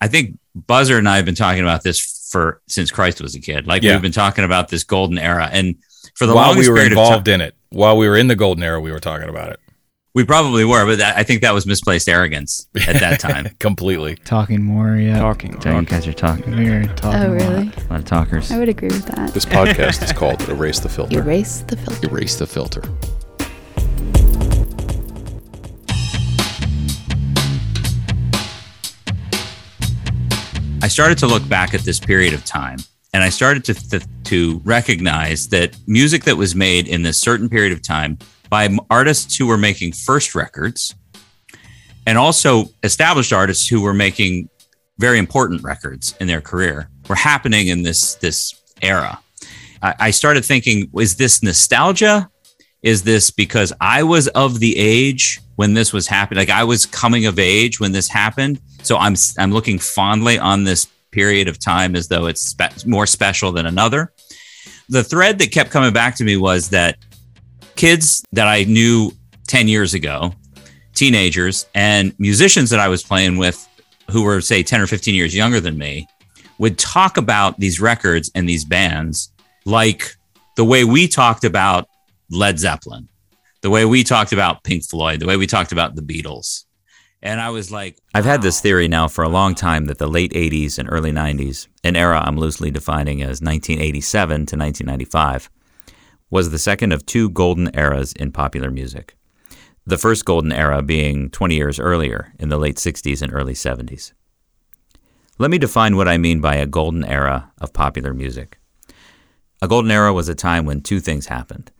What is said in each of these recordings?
I think Buzzer and I have been talking about this for since Christ was a kid. Like Yeah. we've been talking about this golden era, and for the While longest we were period involved of time, in it, while we were in the golden era, we were talking about it we probably were, but that, I think that was misplaced arrogance at that time. completely. Talking more, yeah. Talking. So you guys are talking. We're talking. Oh, a lot. really? A lot of talkers. I would agree with that. This podcast is called Erase the Filter. Erase the filter. Erase the Filter. I started to look back at this period of time and I started to, th- to recognize that music that was made in this certain period of time by artists who were making first records and also established artists who were making very important records in their career were happening in this this era. I, I started thinking, is this nostalgia? Is this because I was of the age when this was happening? Like I was coming of age when this happened, so I'm I'm looking fondly on this period of time as though it's spe- more special than another. The thread that kept coming back to me was that kids that I knew 10 years ago, teenagers and musicians that I was playing with who were say 10 or 15 years younger than me would talk about these records and these bands like the way we talked about Led Zeppelin, the way we talked about Pink Floyd, the way we talked about the Beatles. And I was like, I've had this theory now for a long time that the late 80s and early 90s, an era I'm loosely defining as 1987 to 1995, was the second of two golden eras in popular music. The first golden era being 20 years earlier in the late 60s and early 70s. Let me define what I mean by a golden era of popular music. A golden era was a time when two things happened.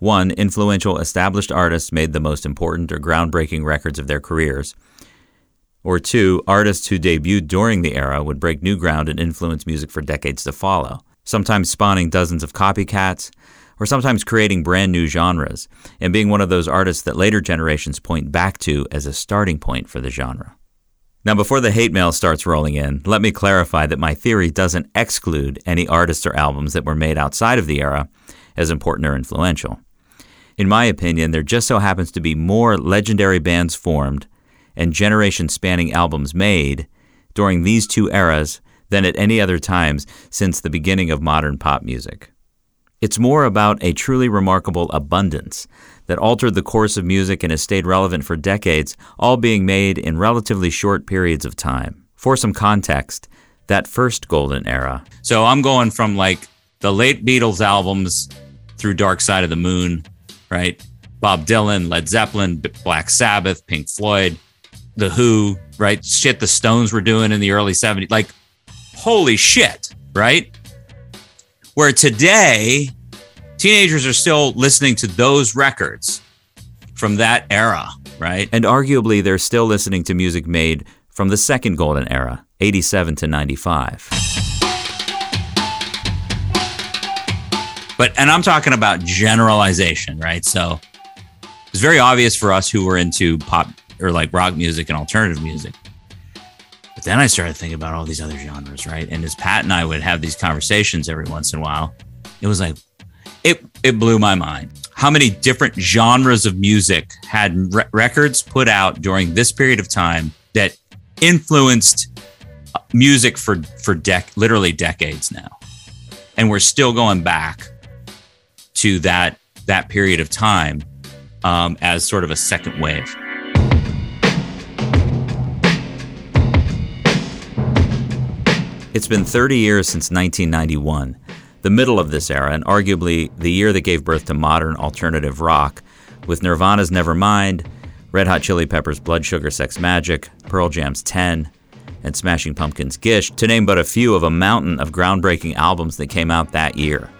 One, influential established artists made the most important or groundbreaking records of their careers. Or two, artists who debuted during the era would break new ground and influence music for decades to follow, sometimes spawning dozens of copycats, or sometimes creating brand new genres, and being one of those artists that later generations point back to as a starting point for the genre. Now, before the hate mail starts rolling in, let me clarify that my theory doesn't exclude any artists or albums that were made outside of the era as important or influential. In my opinion, there just so happens to be more legendary bands formed and generation spanning albums made during these two eras than at any other times since the beginning of modern pop music. It's more about a truly remarkable abundance that altered the course of music and has stayed relevant for decades, all being made in relatively short periods of time. For some context, that first golden era. So I'm going from like the late Beatles albums through Dark Side of the Moon, right? Bob Dylan, Led Zeppelin, Black Sabbath, Pink Floyd, The Who, right? Shit the Stones were doing in the early 70s. Like, holy shit, right? Where today, teenagers are still listening to those records from that era, right? And arguably, they're still listening to music made from the second golden era, 87 to 95. But, and I'm talking about generalization, right? So it's very obvious for us who were into pop or like rock music and alternative music. But then I started thinking about all these other genres, right? And as Pat and I would have these conversations every once in a while, it was like, it, it blew my mind. How many different genres of music had re- records put out during this period of time that influenced uh, music for, for dec- literally decades now? And we're still going back to that, that period of time um, as sort of a second wave. It's been 30 years since 1991, the middle of this era, and arguably the year that gave birth to modern alternative rock, with Nirvana's Nevermind, Red Hot Chili Peppers' Blood Sugar Sex Magik, Pearl Jam's 10, and Smashing Pumpkins' Gish, to name but a few of a mountain of groundbreaking albums that came out that year.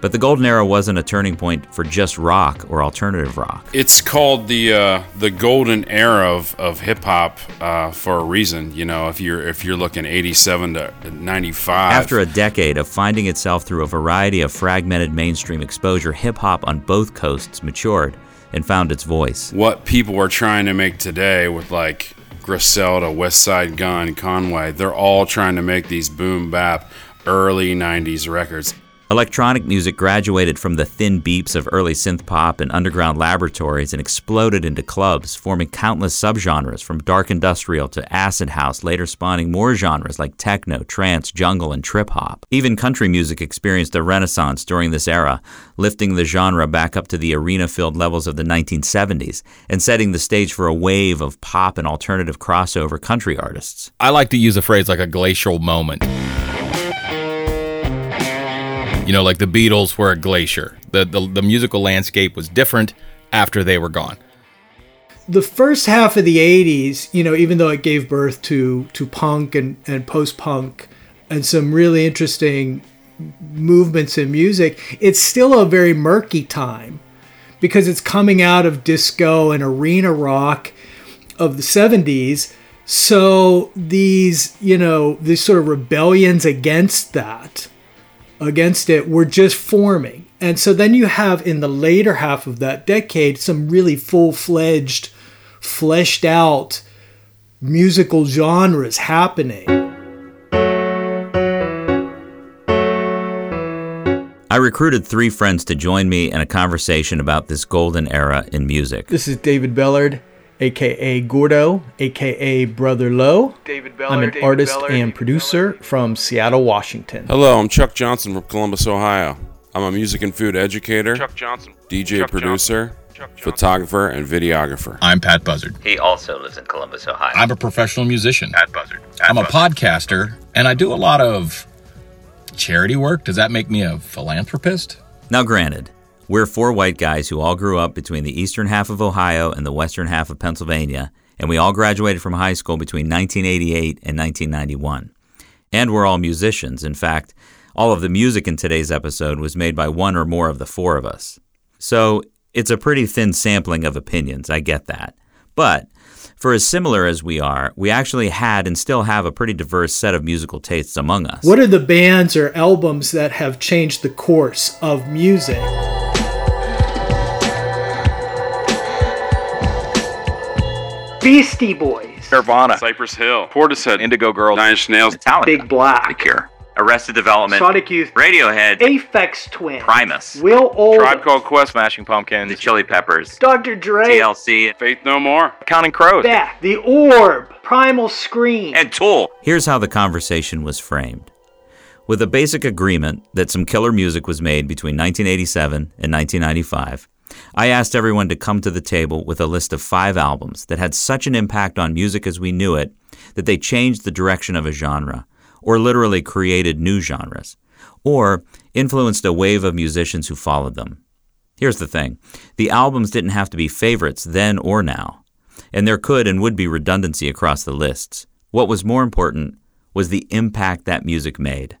But the golden era wasn't a turning point for just rock or alternative rock. It's called the uh, the golden era of, of hip hop uh, for a reason. You know, if you're if you're looking 87 to 95. After a decade of finding itself through a variety of fragmented mainstream exposure, hip hop on both coasts matured and found its voice. what people are trying to make today with like Griselda, Westside Gunn, Conway, they're all trying to make these boom bap early 90s records. Electronic music graduated from the thin beeps of early synth pop and underground laboratories and exploded into clubs, forming countless subgenres from dark industrial to acid house, later spawning more genres like techno, trance, jungle, and trip hop. Even country music experienced a renaissance during this era, lifting the genre back up to the arena filled levels of the 1970s and setting the stage for a wave of pop and alternative crossover country artists. I like to use a phrase like a glacial moment. You know, like the Beatles were a glacier. The, the, the musical landscape was different after they were gone. the first half of the 80s, you know, even though it gave birth to to punk and, and post punk and some really interesting movements in music, it's still a very murky time because it's coming out of disco and arena rock of the 70s. So these, you know, these sort of rebellions against that, against it, were just forming. And so then you have in the later half of that decade some really full fledged, fleshed out musical genres happening. I recruited three friends to join me in a conversation about this golden era in music. This is David Bellard, aka Gordo, aka Brother Low. David I'm an artist and producer from Seattle, Washington. Hello, I'm Chuck Johnson from Columbus, Ohio. I'm a music and food educator, Chuck Johnson. DJ Chuck producer, Johnson. Photographer, and videographer. I'm Pat Buzzard. He also lives in Columbus, Ohio. I'm a professional musician. Pat Buzzard. I'm a podcaster, and I do a lot of charity work. Does that make me a philanthropist? Now, granted, we're four white guys who all grew up between the eastern half of Ohio and the western half of Pennsylvania, and we all graduated from high school between 1988 and 1991. And we're all musicians. In fact, all of the music in today's episode was made by one or more of the four of us. So it's a pretty thin sampling of opinions, I get that. But for as similar as we are, we actually had and still have a pretty diverse set of musical tastes among us. What are the bands or albums that have changed the course of music? Beastie Boys, Nirvana. Cypress Hill, Portishead. Indigo Girls. Nine Inch Nails, Metallica, Big Black, Cure, Arrested Development, Sonic Youth, Radiohead, Aphex Twin, Primus, Will Oldham, Tribe Called Quest. Smashing Pumpkins. The Chili Peppers, Dr. Dre, TLC, Faith No More. Counting Crows. Beck, The Orb, Primal Scream, and Tool. Here's how the conversation was framed. With a basic agreement that some killer music was made between 1987 and 1995, I asked everyone to come to the table with a list of five albums that had such an impact on music as we knew it that they changed the direction of a genre, or literally created new genres, or influenced a wave of musicians who followed them. Here's the thing the albums didn't have to be favorites then or now, and there could and would be redundancy across the lists. What was more important was the impact that music made.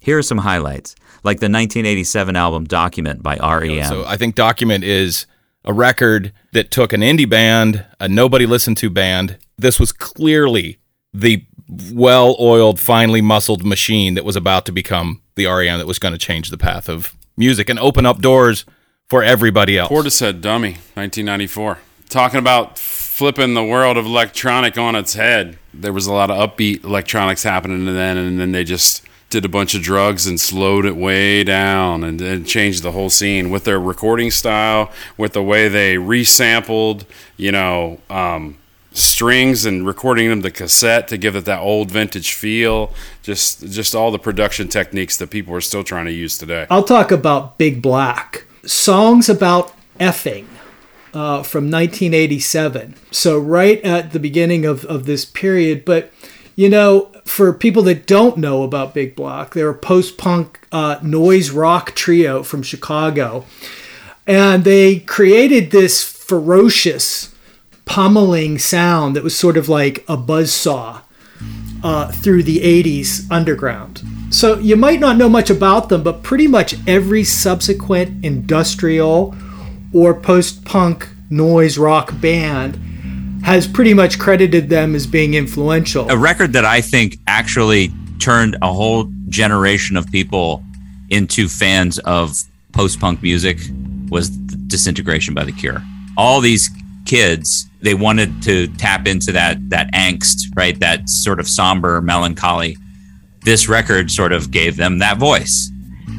Here are some highlights, like the 1987 album Document by E REM. So I think Document is a record that took an indie band, a nobody listened to band. This was clearly the well oiled, finely muscled machine that was about to become the REM that was going to change the path of music and open up doors for everybody else. Portishead Dummy, 1994. Talking about flipping the world of electronic on its head. There was a lot of upbeat electronics happening then, and then they just did a bunch of drugs and slowed it way down and, and changed the whole scene with their recording style, with the way they resampled, you know, um, strings and recording them to cassette to give it that old vintage feel. Just, just all the production techniques that people are still trying to use today. I'll talk about Big Black. Songs about effing uh, from 1987. So, right at the beginning of, of this period. But, you know, for people that don't know about Big Black, they're a post punk uh, noise rock trio from Chicago. And they created this ferocious pummeling sound that was sort of like a buzz saw uh, through the 80s underground. So you might not know much about them, but pretty much every subsequent industrial or post punk noise rock band has pretty much credited them as being influential. a record that I think actually turned a whole generation of people into fans of post punk music was Disintegration by The Cure. All these kids, they wanted to tap into that that angst, right? That sort of somber melancholy. This record sort of gave them that voice.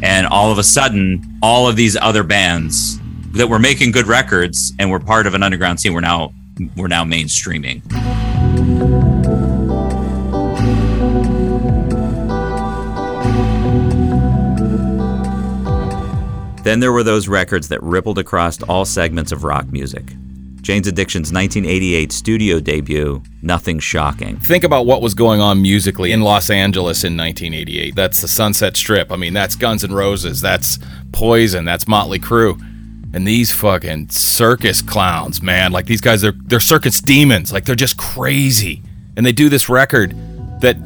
And all of a sudden, all of these other bands that were making good records and were part of an underground scene were now were now mainstreaming. Then there were those records that rippled across all segments of rock music. Jane's Addiction's 1988 studio debut, Nothing Shocking. Think about what was going on musically in Los Angeles in 1988. That's the Sunset Strip. I mean, that's Guns N' Roses, that's Poison, that's Motley Crue. And these fucking circus clowns, man, like these guys, they're, they're circus demons. Like they're just crazy. And they do this record that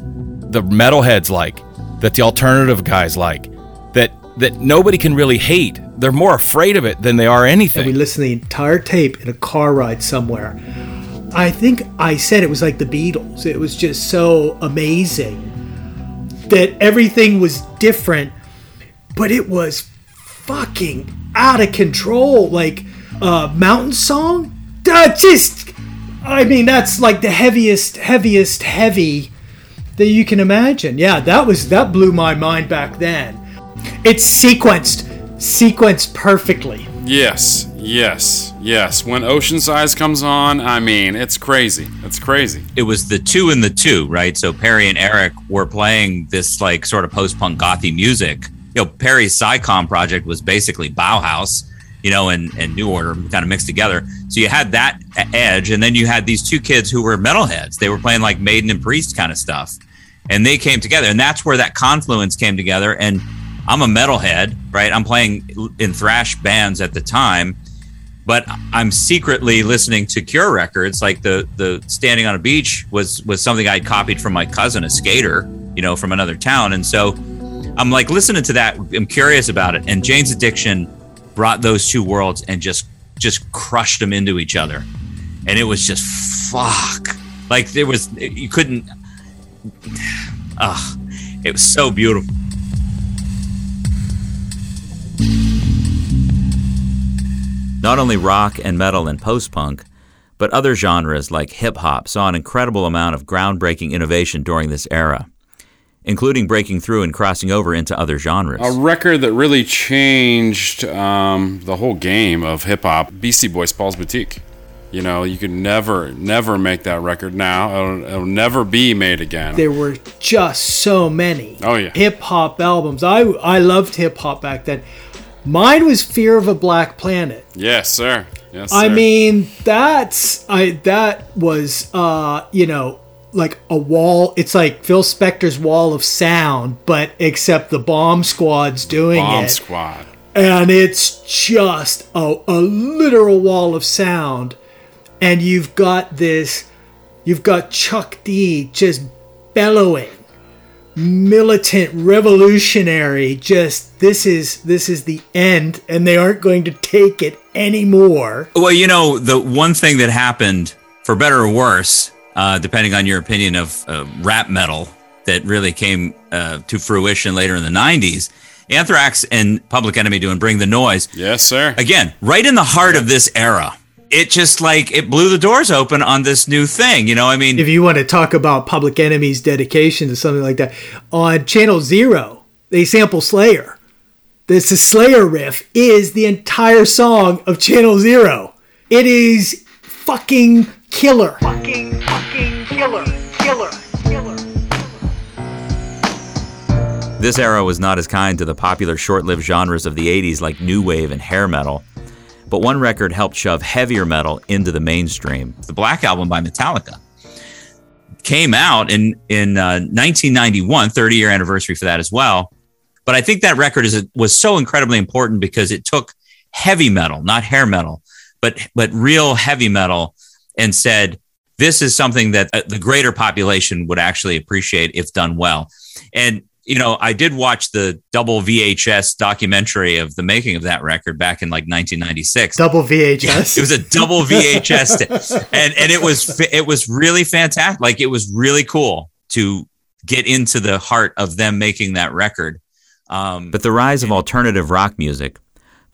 the metalheads like, that the alternative guys like, that that nobody can really hate. They're more afraid of it than they are anything. We listened to the entire tape in a car ride somewhere. I think I said it was like the Beatles. It was just so amazing that everything was different, but it was fucking out of control. Like uh, Mountain Song, that just, I mean, that's like the heaviest, heaviest, heavy that you can imagine. Yeah, that was that blew my mind back then. It's sequenced, sequenced perfectly. Yes, yes, yes. When Ocean Size comes on, I mean, it's crazy. It's crazy. It was the two and the two, right? So Perry and Eric were playing this like sort of post-punk gothy music. You know, Perry's Psi Com project was basically Bauhaus, you know, and, and New Order kind of mixed together. So you had that edge, and then you had these two kids who were metalheads. They were playing like Maiden and Priest kind of stuff, and they came together, and that's where that confluence came together. And I'm a metalhead, right? I'm playing in thrash bands at the time, but I'm secretly listening to Cure records. Like the the Standing on a Beach was was something I'd copied from my cousin, a skater, you know, from another town, and so I'm like listening to that. I'm curious about it, and Jane's Addiction brought those two worlds and just just crushed them into each other, and it was just fuck. Like there was you couldn't. Ugh, it was so beautiful. Not only rock and metal and post punk, but other genres like hip hop saw an incredible amount of groundbreaking innovation during this era, including breaking through and crossing over into other genres. A record that really changed um, the whole game of hip hop, Beastie Boys Paul's Boutique. You know, you could never, never make that record now. It'll, it'll never be made again. There were just so many Oh, yeah. hip hop albums. I I loved hip hop back then. Mine was Fear of a Black Planet. yes, sir. Yes, I mean, that's I that was uh, you know, like a wall. It's like Phil Spector's wall of sound, but except the bomb squad's doing Bomb it. Squad. and it's just a, a literal wall of sound and you've got this you've got chuck d just bellowing militant revolutionary just this is this is the end and they aren't going to take it anymore Well, you know, the one thing that happened, for better or worse, uh, depending on your opinion of uh, rap metal, that really came uh, to fruition later in the 90s, Anthrax and Public Enemy doing Bring the Noise. Yes, sir. Again, right in the heart of this era. It just like it blew the doors open on this new thing. You know, I mean, if you want to talk about public enemy's dedication to something like that on channel zero they sample slayer this the slayer riff is the entire song of channel zero it is fucking killer fucking fucking killer killer killer This era was not as kind to the popular short lived genres of the 80s like new wave and hair metal, but one record helped shove heavier metal into the mainstream. The Black Album by Metallica came out in, in uh, 1991, 30 year anniversary for that as well. But I think that record is was so incredibly important because it took heavy metal, not hair metal, but but real heavy metal, and said this is something that uh, the greater population would actually appreciate if done well. And you know, I did watch the double VHS documentary of the making of that record back in like 1996. double vhs It was a double VHS, t- and and it was it was really fantastic. Like it was really cool to get into the heart of them making that record. Um, but the rise of alternative rock music,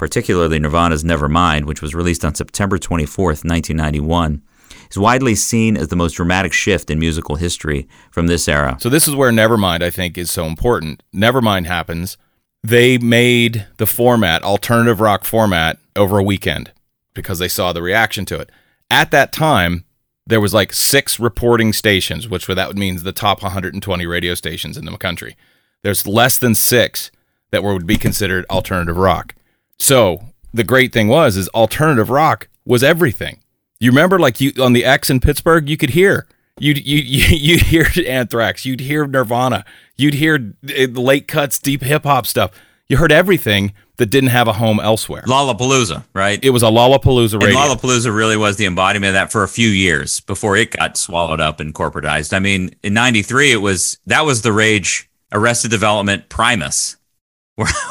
particularly Nirvana's Nevermind, which was released on September 24th, 1991, is widely seen as the most dramatic shift in musical history from this era. So this is where Nevermind, I think, is so important. Nevermind happens, they made the format, alternative rock format, over a weekend because they saw the reaction to it. At that time, there was like six reporting stations, which that means the top 120 radio stations in the country. There's less than six that would be considered alternative rock. So the great thing was is alternative rock was everything. You remember like you on the X in Pittsburgh, you could hear you'd you you you'd hear Anthrax, you'd hear Nirvana, you'd hear uh, late cuts, deep hip hop stuff. You heard everything that didn't have a home elsewhere. Lollapalooza, right? It was a Lollapalooza and. Lollapalooza really was the embodiment of that for a few years before it got swallowed up and corporatized. I mean, in '93, it was that was the rage. Arrested Development, Primus,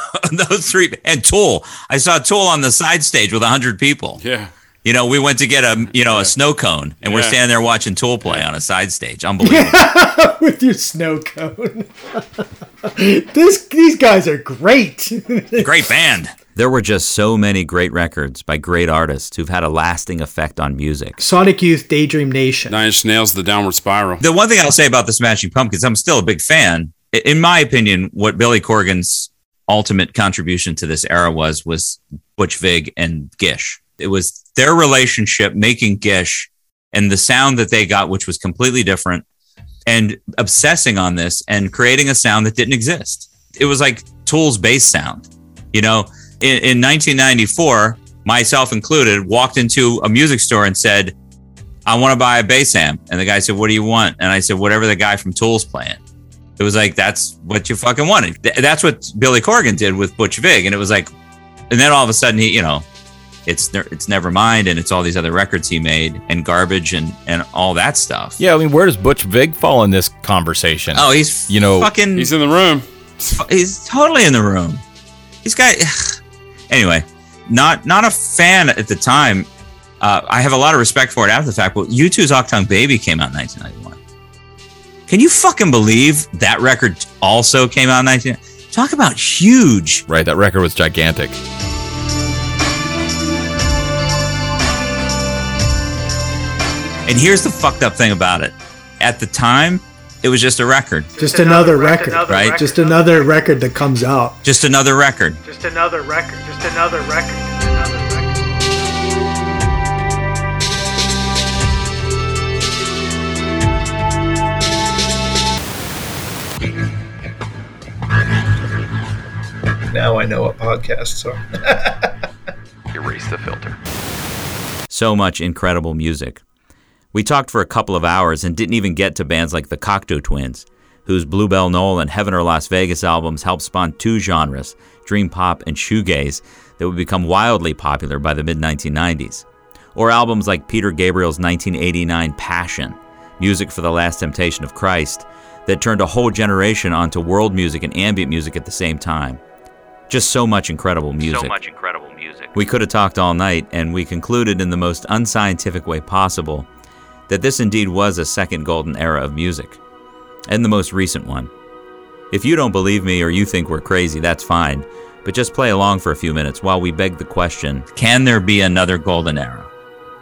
those three, and Tool. I saw Tool on the side stage with hundred people. Yeah. You know, we went to get a you know a snow cone, and we're standing there watching Tool play on a side stage. Unbelievable. with your snow cone. this these guys are great. great band. There were just so many great records by great artists who've had a lasting effect on music. Sonic Youth, Daydream Nation. Nine Inch Nails, The Downward Spiral. The one thing I'll say about the Smashing Pumpkins, I'm still a big fan. In my opinion, what Billy Corgan's ultimate contribution to this era was was Butch Vig and Gish. It was their relationship making Gish and the sound that they got, which was completely different, and obsessing on this and creating a sound that didn't exist. It was like Tool's bass sound. You know, in, in 1994, myself included, walked into a music store and said, I want to buy a bass amp. And the guy said, What do you want? And I said, Whatever the guy from Tool's playing. It was like, That's what you fucking wanted. Th- That's what Billy Corgan did with Butch Vig. And it was like, and then all of a sudden, he, you know, it's ne- it's Nevermind and it's all these other records he made and Garbage and, and all that stuff. yeah, I mean, where does Butch Vig fall in this conversation? Oh, he's, You know- fucking, He's he's, in the room. he's totally in the room. He's got, anyway, not, not a fan at the time. Uh, I have a lot of respect for it after the fact, but U2's Achtung Baby came out in 1991. Can you fucking believe that record also came out in 19? Talk about huge. right, that record was gigantic. And here's the fucked up thing about it. At the time, it was just a record, Just another record, right? Just another record that comes out. just another record. Just another record. Just another record. Another record. Now I know what podcasts are. Erase the filter. So much incredible music. We talked for a couple of hours and didn't even get to bands like the Cocteau Twins, whose Blue Bell Knoll and Heaven or Las Vegas albums helped spawn two genres, dream pop and shoegaze, that would become wildly popular by the mid 1990s. Or albums like Peter Gabriel's 1989 Passion, music for the last temptation of Christ, that turned a whole generation onto world music and ambient music at the same time. Just so much incredible music. So much incredible music. We could have talked all night, and we concluded in the most unscientific way possible that this indeed was a second golden era of music, and the most recent one. If you don't believe me or you think we're crazy, that's fine, but just play along for a few minutes while we beg the question can there be another golden era?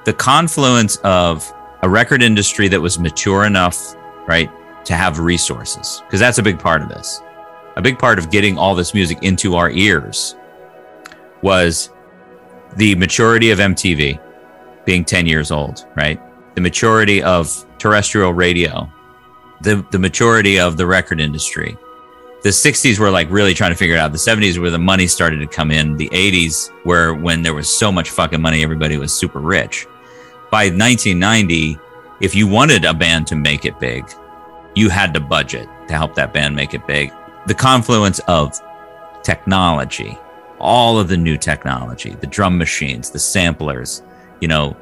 The confluence of a record industry that was mature enough, right, to have resources, because that's a big part of this. A big part of getting all this music into our ears was the maturity of MTV being 10 years old, right? The maturity of terrestrial radio, the, the maturity of the record industry. The 60s were like really trying to figure it out. The 70s where the money started to come in. The 80s where when there was so much fucking money, everybody was super rich. By 1990, if you wanted a band to make it big, you had to budget to help that band make it big. The confluence of technology, all of the new technology, the drum machines, the samplers, you know,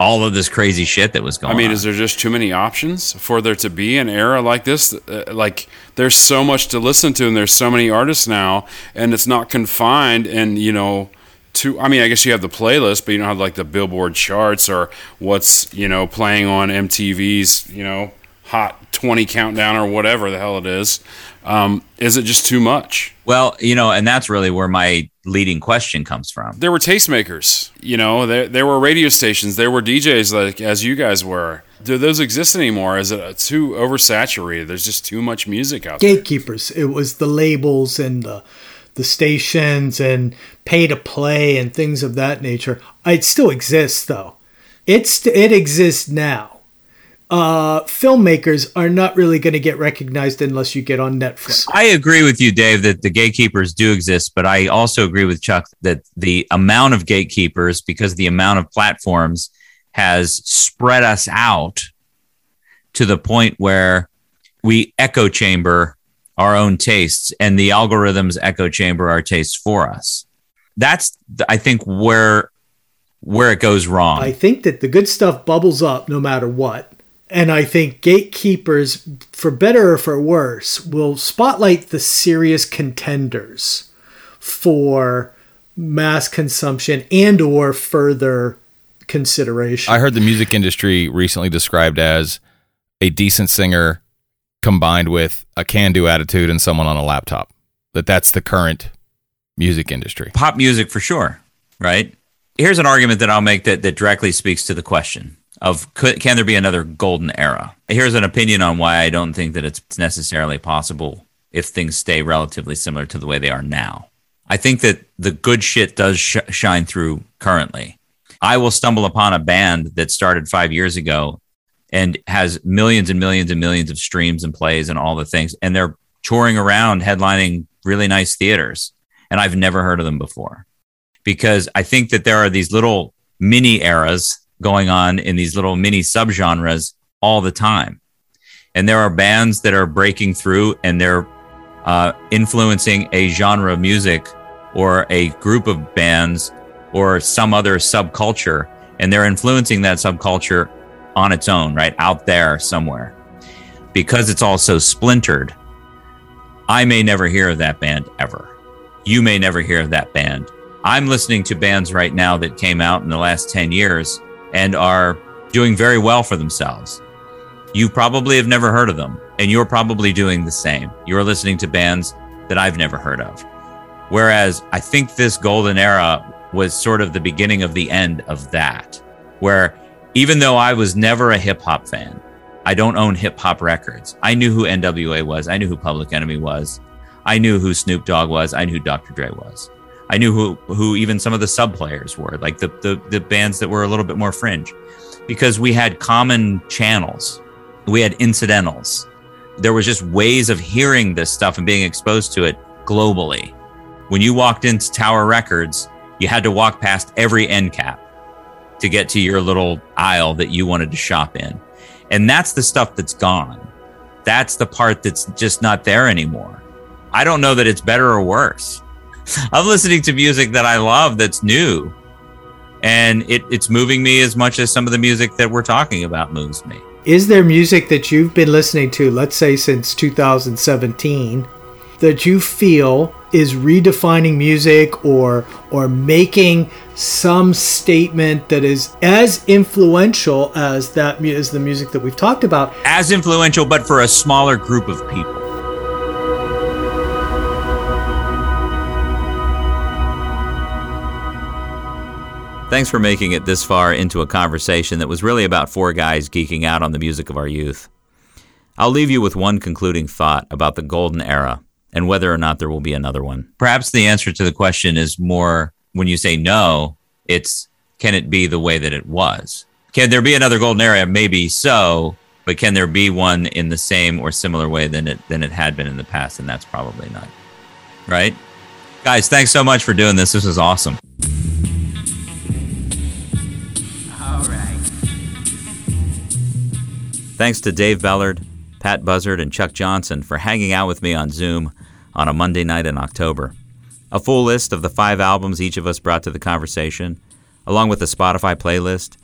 all of this crazy shit that was going on. I mean, on. is there just too many options for there to be an era like this? Uh, like, there's so much to listen to, and there's so many artists now, and it's not confined. And you know, to I mean, I guess you have the playlist, but you don't have like the Billboard charts or what's you know playing on MTV's you know Hot 20 countdown or whatever the hell it is. Um, is it just too much? well, you know, and that's really where my leading question comes from. There were tastemakers, you know. There there were radio stations. There were DJs like as you guys were. Do those exist anymore? Is it too oversaturated? There's just too much music out there. Gatekeepers. It was the labels and the the stations and pay to play and things of that nature. It still exists though. It's it exists now. Uh, filmmakers are not really going to get recognized unless you get on Netflix. I agree with you, Dave, that the gatekeepers do exist, but I also agree with Chuck that the amount of gatekeepers, because the amount of platforms has spread us out to the point where we echo chamber our own tastes and the algorithms echo chamber our tastes for us. That's, I think, where where it goes wrong. I think that the good stuff bubbles up no matter what. And I think gatekeepers, for better or for worse, will spotlight the serious contenders for mass consumption and or further consideration. I heard the music industry recently described as a decent singer combined with a can-do attitude and someone on a laptop. That that's the current music industry. Pop music for sure, right? Here's an argument that I'll make that that directly speaks to the question of could, can there be another golden era? Here's an opinion on why I don't think that it's necessarily possible if things stay relatively similar to the way they are now. I think that the good shit does sh- shine through currently. I will stumble upon a band that started five years ago and has millions and millions and millions of streams and plays and all the things, and they're touring around headlining really nice theaters. And I've never heard of them before because I think that there are these little mini eras going on in these little mini subgenres all the time. And there are bands that are breaking through and they're uh, influencing a genre of music or a group of bands or some other subculture. And they're influencing that subculture on its own, right? Out there somewhere. Because it's all so splintered, I may never hear of that band ever. You may never hear of that band. I'm listening to bands right now that came out in the last 10 years and are doing very well for themselves. You probably have never heard of them, and you're probably doing the same. You're listening to bands that I've never heard of. Whereas I think this golden era was sort of the beginning of the end of that, where even though I was never a hip hop fan, I don't own hip hop records. I knew who NWA was, I knew who Public Enemy was, I knew who Snoop Dogg was, I knew who Dr. Dre was. I knew who who even some of the sub players were, like the, the the bands that were a little bit more fringe, because we had common channels, we had incidentals. There was just ways of hearing this stuff and being exposed to it globally. When you walked into Tower Records, you had to walk past every end cap to get to your little aisle that you wanted to shop in. And that's the stuff that's gone. That's the part that's just not there anymore. I don't know that it's better or worse. I'm listening to music that I love that's new. And it, it's moving me as much as some of the music that we're talking about moves me. Is there music that you've been listening to, let's say since 2017, that you feel is redefining music or or making some statement that is as influential as that as the music that we've talked about As influential, but for a smaller group of people. Thanks for making it this far into a conversation that was really about four guys geeking out on the music of our youth. I'll leave you with one concluding thought about the golden era and whether or not there will be another one. Perhaps the answer to the question is more when you say no, it's can it be the way that it was? Can there be another golden era? Maybe so, but can there be one in the same or similar way than it than it had been in the past? And that's probably not. Right? Guys, thanks so much for doing this. This was awesome. Thanks to Dave Bellard, Pat Buzzard, and Chuck Johnson for hanging out with me on Zoom on a Monday night in October. A full list of the five albums each of us brought to the conversation, along with a Spotify playlist,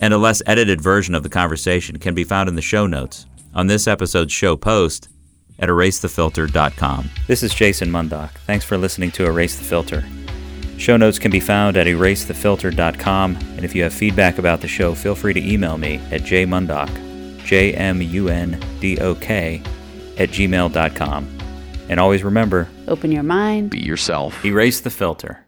and a less edited version of the conversation can be found in the show notes on this episode's show post at erasethefilter.com. This is Jason Mundok. Thanks for listening to Erase the Filter. Show notes can be found at erasethefilter.com, and if you have feedback about the show, feel free to email me at jmundok, J-M-U-N-D-O-K, at gmail.com. And always remember, Open your mind. Be yourself. erase the filter.